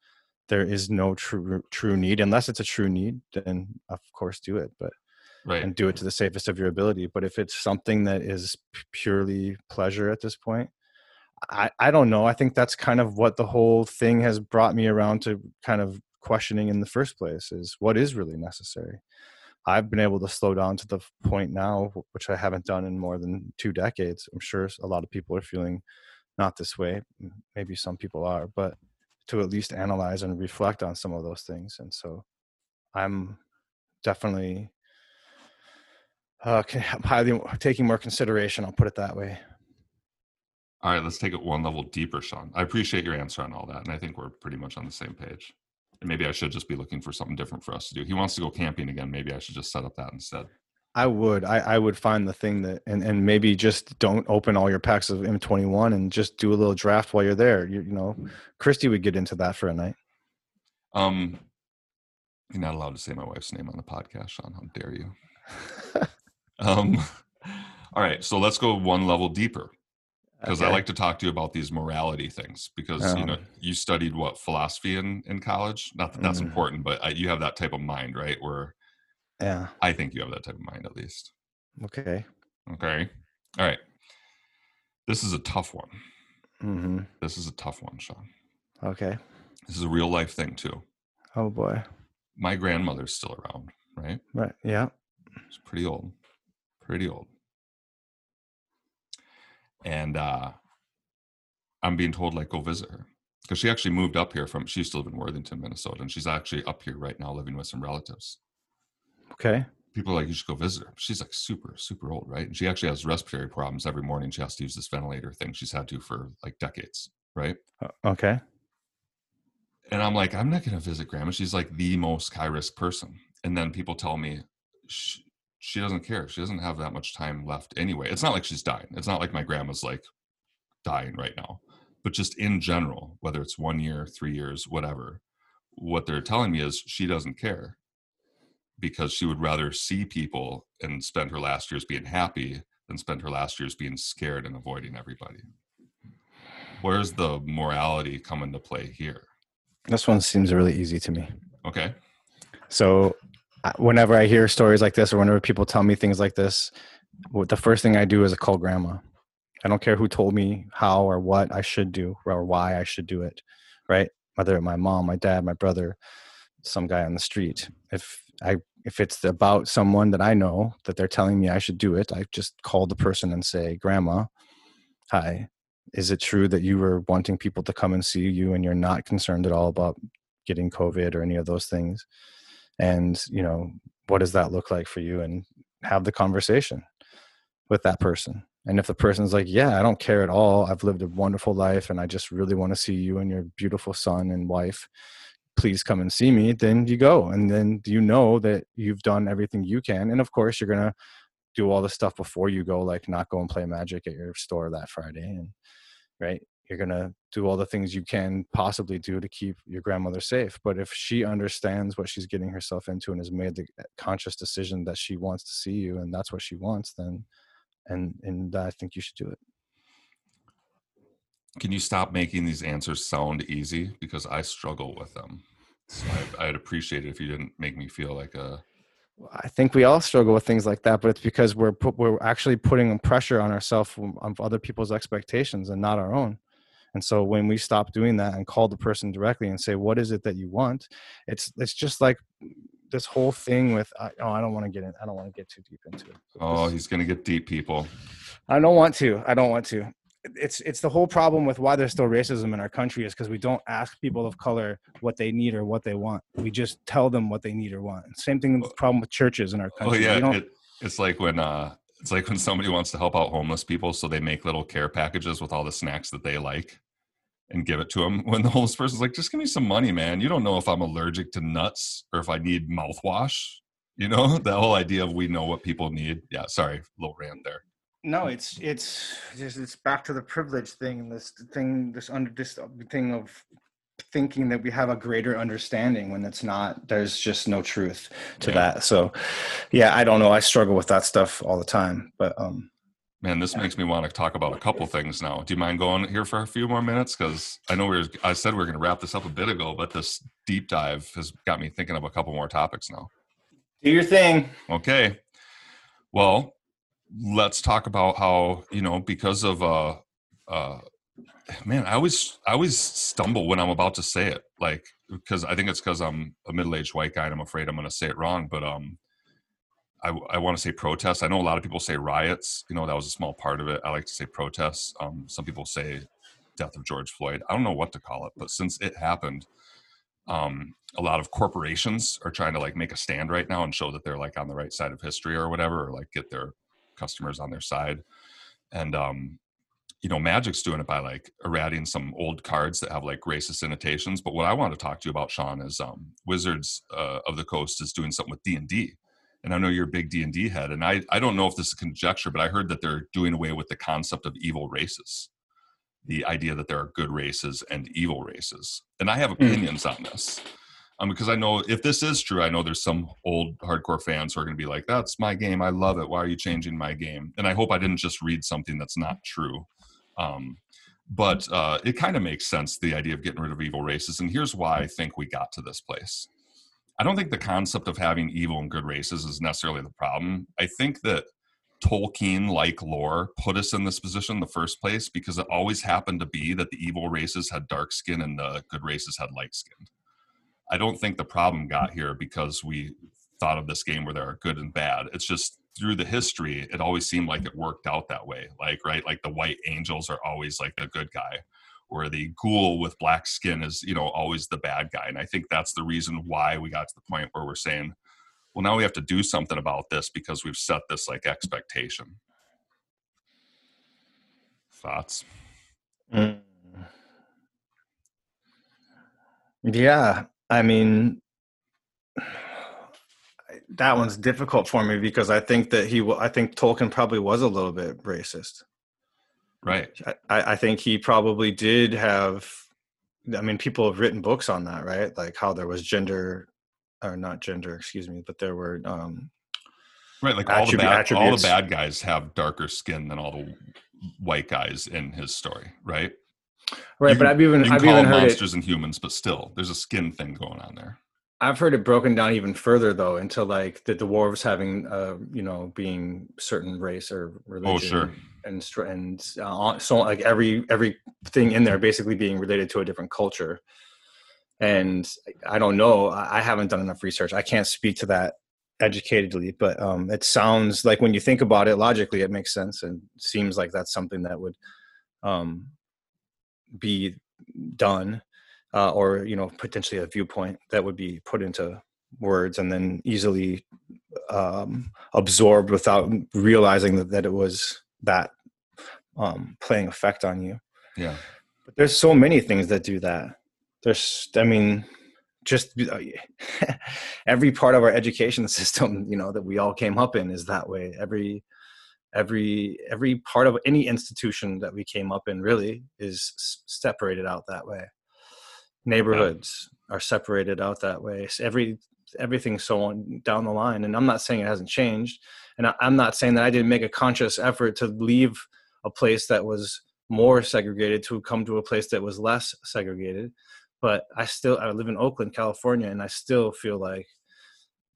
there is no true true need unless it's a true need then of course do it but Right. and do it to the safest of your ability but if it's something that is purely pleasure at this point I, I don't know. I think that's kind of what the whole thing has brought me around to kind of questioning in the first place is what is really necessary. I've been able to slow down to the point now, which I haven't done in more than two decades. I'm sure a lot of people are feeling not this way. Maybe some people are, but to at least analyze and reflect on some of those things. And so I'm definitely uh, highly taking more consideration. I'll put it that way. All right, let's take it one level deeper, Sean. I appreciate your answer on all that. And I think we're pretty much on the same page. And maybe I should just be looking for something different for us to do. He wants to go camping again. Maybe I should just set up that instead. I would. I, I would find the thing that and, and maybe just don't open all your packs of M21 and just do a little draft while you're there. You, you know, Christy would get into that for a night. Um, you're not allowed to say my wife's name on the podcast, Sean. How dare you? Um, all right, so let's go one level deeper because I like to talk to you about these morality things because you know Um. you studied what philosophy in in college. Not that that's Mm. important, but uh, you have that type of mind, right? Where Yeah. I think you have that type of mind at least. Okay. Okay, all right. This is a tough one. hmm This is a tough one, Sean. Okay. This is a real life thing too. Oh boy. My grandmother's still around, right? Right. Yeah. She's pretty old, pretty old. And uh, I'm being told, like, go visit her. because she actually moved up here from she used to live in Worthington, Minnesota, and she's actually up here right now living with some relatives. Okay. People are like, you should go visit her. She's like super, super old, right? And she actually has respiratory problems every morning. She has to use this ventilator thing she's had to for like decades, right? Uh, Okay. And I'm like, I'm not going to visit grandma. She's like the most high risk person. And then people tell me she, she doesn't care. She doesn't have that much time left anyway. It's not like she's dying. It's not like my grandma's like dying right now. But just in general, whether it's one year, three years, whatever, what they're telling me is she doesn't care because she would rather see people and spend her last years being happy than spend her last years being scared and avoiding everybody. Where's the morality come into play here? This one seems really easy to me. Okay. So whenever I hear stories like this or whenever people tell me things like this, the first thing I do is I call grandma. I don't care who told me how or what I should do or why I should do it, right? Whether it's my mom, my dad, my brother, some guy on the street. If I if it's about someone that I know that they're telling me I should do it, I just call the person and say, "Grandma, hi, is it true that you were wanting people to come and see you and you're not concerned at all about getting COVID or any of those things?" And you know what does that look like for you and have the conversation with that person? And if the person's like yeah i don't care at all. I've lived a wonderful life and i just really want to see you and your beautiful son and wife. Please come and see me then you go and then you know that you've done everything you can and of course you're gonna do all the stuff before you go like not go and play magic at your store that friday and right you're going to do all the things you can possibly do to keep your grandmother safe but if she understands what she's getting herself into and has made the uh, conscious decision that she wants to see you and that's what she wants then and and i think you should do it Can you stop making these answers sound easy? Because I struggle with them. So I, I'd appreciate it if you didn't make me feel like a. I think we all struggle with things like that, but it's because we're put, we're actually putting pressure on ourselves um, on other people's expectations and not our own. And so when we stop doing that and call the person directly and say, "What is it that you want?" It's it's just like this whole thing with I- oh, I don't want to get in. I don't want to get too deep into it. Oh, he's gonna get deep, people. I don't want to. I don't want to. It's it's the whole problem with why there's still racism in our country is because we don't ask people of color what they need or what they want. We just tell them what they need or want. Same thing with the problem with churches in our Oh country. We yeah, it, it's like when uh, it's like when somebody wants to help out homeless people, so they make little care packages with all the snacks that they like, and give it to them. When the homeless person's like, "Just give me some money, man. You don't know if I'm allergic to nuts or if I need mouthwash." You know that whole idea of we know what people need. Yeah, sorry, little rant there. no it's it's just it's back to the privilege thing this thing this under this thing of thinking that we have a greater understanding when it's not there's just no truth to Yeah. that so yeah i don't know i struggle with that stuff all the time but um Man, this makes me want to talk about a couple things now. Do you mind going here for a few more minutes? Because I know we were, I said we are going to wrap this up a bit ago, but this deep dive has got me thinking of a couple more topics now. do your thing Okay. Well, let's talk about how, you know, because of uh uh man, I always I always stumble when I'm about to say it. Like because I think it's because I'm a middle-aged white guy and I'm afraid I'm gonna say it wrong, but um I, I want to say protests. I know a lot of people say riots. You know, that was a small part of it. I like to say protests. Um, some people say death of George Floyd. I don't know what to call it, but since it happened, um, a lot of corporations are trying to like make a stand right now and show that they're like on the right side of history or whatever, or like get their customers on their side. And um, you know, Magic's doing it by like eradicating some old cards that have like racist annotations. But what I want to talk to you about, Sean, is um, Wizards uh, of the Coast is doing something with D and D. And I know you're a big D and D head, and I I don't know if this is conjecture, but I heard that they're doing away with the concept of evil races, the idea that there are good races and evil races. And I have opinions on this um, because I know if this is true, I know there's some old hardcore fans who are going to be like, "That's my game. I love it. Why are you changing my game?" And I hope I didn't just read something that's not true. Um, but uh, it kind of makes sense the idea of getting rid of evil races. And here's why I think we got to this place. I don't think the concept of having evil and good races is necessarily the problem. I think that Tolkien like lore put us in this position in the first place because it always happened to be that the evil races had dark skin and the good races had light skin. I don't think the problem got here because we thought of this game where there are good and bad. It's just through the history, it always seemed like it worked out that way. Like, right, like the white angels are always like the good guy, or the ghoul with black skin is you know always the bad guy and i think that's the reason why we got to the point where we're saying well now we have to do something about this because we've set this like expectation thoughts Mm. Yeah, I mean, that one's difficult for me because I think that he, I think Tolkien probably was a little bit racist. Right I, I think he probably did have. I mean, people have written books on that, right? Like how there was gender, or not gender, excuse me, but there were. um right like all the, bad, all the bad guys have darker skin than all the white guys in his story right Right, You but can- I've even I've even heard it. monsters and humans but still there's a skin thing going on there I've heard it broken down even further though, into like the dwarves having, uh, you know, being certain race or religion. oh sure and and uh, so like every everything in there basically being related to a different culture. And i don't know i haven't done enough research. I can't speak to that educatedly but um it sounds like when you think about it logically it makes sense and seems like that's something that would um be done uh, or you know potentially a viewpoint that would be put into words and then easily um, absorbed without realizing that, that it was that um, playing effect on you. yeah But there's so many things that do that. There's, I mean, just uh, every part of our education system, you know, that we all came up in is that way. Every, every, every part of any institution that we came up in really is s- separated out that way. Neighborhoods are separated out that way. Every, everything so on down the line. And I'm not saying it hasn't changed. And I, I'm not saying that I didn't make a conscious effort to leave a place that was more segregated to come to a place that was less segregated but i still i live in oakland california and i still feel like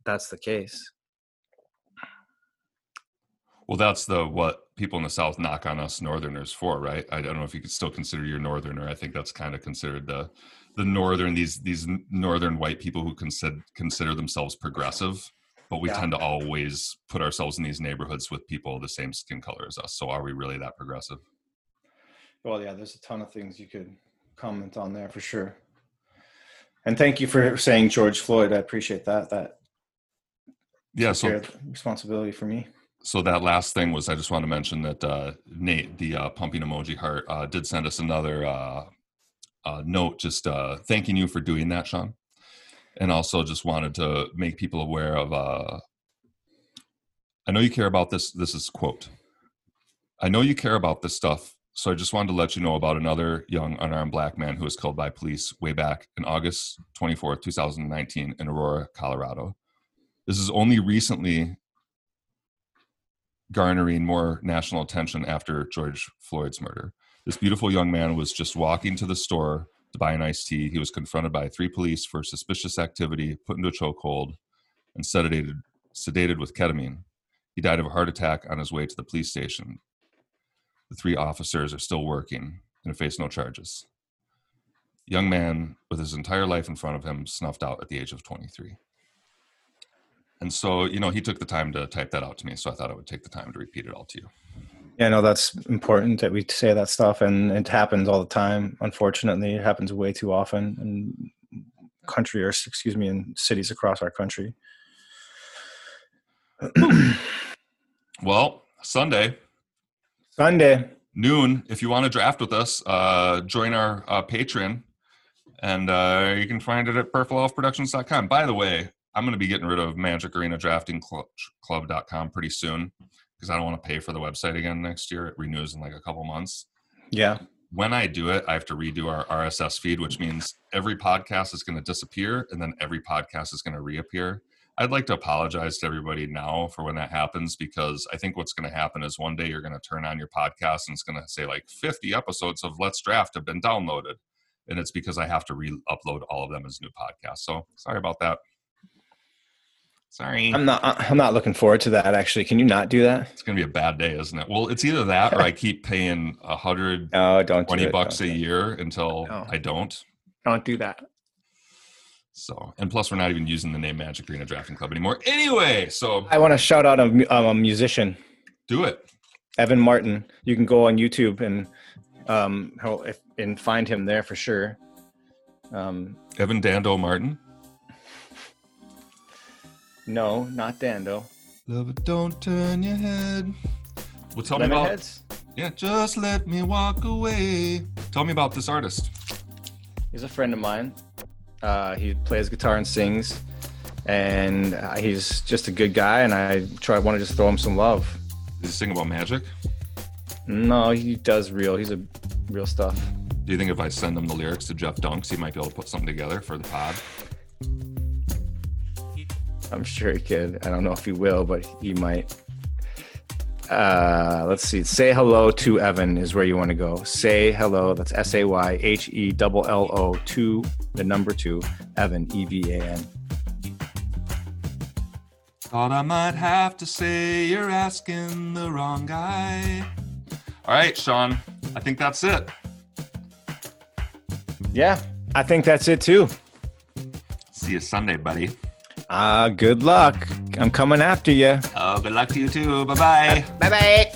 that's the case Well, that's the what people in the South knock on us Northerners for, right? I don't know if you could still consider your Northerner. I think that's kind of considered the the Northern these these Northern white people who consider consider themselves progressive, but we Yeah. tend to always put ourselves in these neighborhoods with people the same skin color as us. So are we really that progressive? well yeah there's a ton of things you could comment on there for sure and thank you for saying george floyd i appreciate that that Yeah. So responsibility for me so that last thing was I just want to mention that uh, Nate, the uh, pumping emoji heart, uh, did send us another uh, uh, note just uh, thanking you for doing that, Sean, and also just wanted to make people aware of. Uh, I know you care about this. This is quote. I know you care about this stuff, so I just wanted to let you know about another young unarmed black man who was killed by police way back in August 24th, 2019, in Aurora, Colorado. This is only recently garnering more national attention after George Floyd's murder. This beautiful young man was just walking to the store to buy an iced tea. He was confronted by three police for suspicious activity, put into a chokehold, and sedated, sedated with ketamine. He died of a heart attack on his way to the police station. The three officers are still working and face no charges. Young man with his entire life in front of him snuffed out at the age of 23. And so, you know, he took the time to type that out to me. So I thought I would take the time to repeat it all to you. Yeah no that's important that we say that stuff and it happens all the time unfortunately it happens way too often in country or excuse me in cities across our country Well, Sunday, sunday noon, if you want to draft with us, uh, join our uh, Patreon. And uh, you can find it at purpleelfproductions.com. By the way, I'm going to be getting rid of Magic Arena Drafting Cl- Club.com pretty soon because I don't want to pay for the website again next year. It renews in like a couple months. yeah When I do it, I have to redo our RSS feed, which means every podcast is going to disappear and then every podcast is going to reappear. I'd like to apologize to everybody now for when that happens because I think what's going to happen is one day you're going to turn on your podcast and it's going to say like 50 episodes of Let's Draft have been downloaded. And it's because I have to re upload all of them as new podcasts. So sorry about that. Sorry. i'm not i'm not looking forward to that actually can you not do that It's going to be a bad day, isn't it? Well, it's either that or I keep paying a hundred no don't twenty it. bucks Don't a year until No. I don't. don't do that So, and plus, we're not even using the name Magic Arena Drafting Club anymore. Anyway, so i want to shout out a, um, a musician do it. Evan Martin. You can go on YouTube and Um, and find him there for sure. Um, Evan Dando Martin. No, not Dando. Love it, don't turn your head. Well, tell me about. Lemonheads. Yeah, just let me walk away. Tell me about this artist. He's a friend of mine. Uh, he plays guitar and sings, and uh, he's just a good guy. And I try want to just throw him some love. Does he sing about magic? No, he does real. He's a real stuff. Do you think if I send him the lyrics to Jeff Dunks, he might be able to put something together for the pod? I'm sure he could. I don't know if he will, but he might. Uh, let's see. Say hello to Evan is where you want to go. Say hello. That's S A Y H E L L O to the number two Evan E V A N. Thought I might have to say you're asking the wrong guy. All right, Sean. I think that's it. Yeah, I think that's it too. See you Sunday, buddy. Uh, good luck. I'm coming after you. Oh, good luck to you too. Bye bye. Bye bye.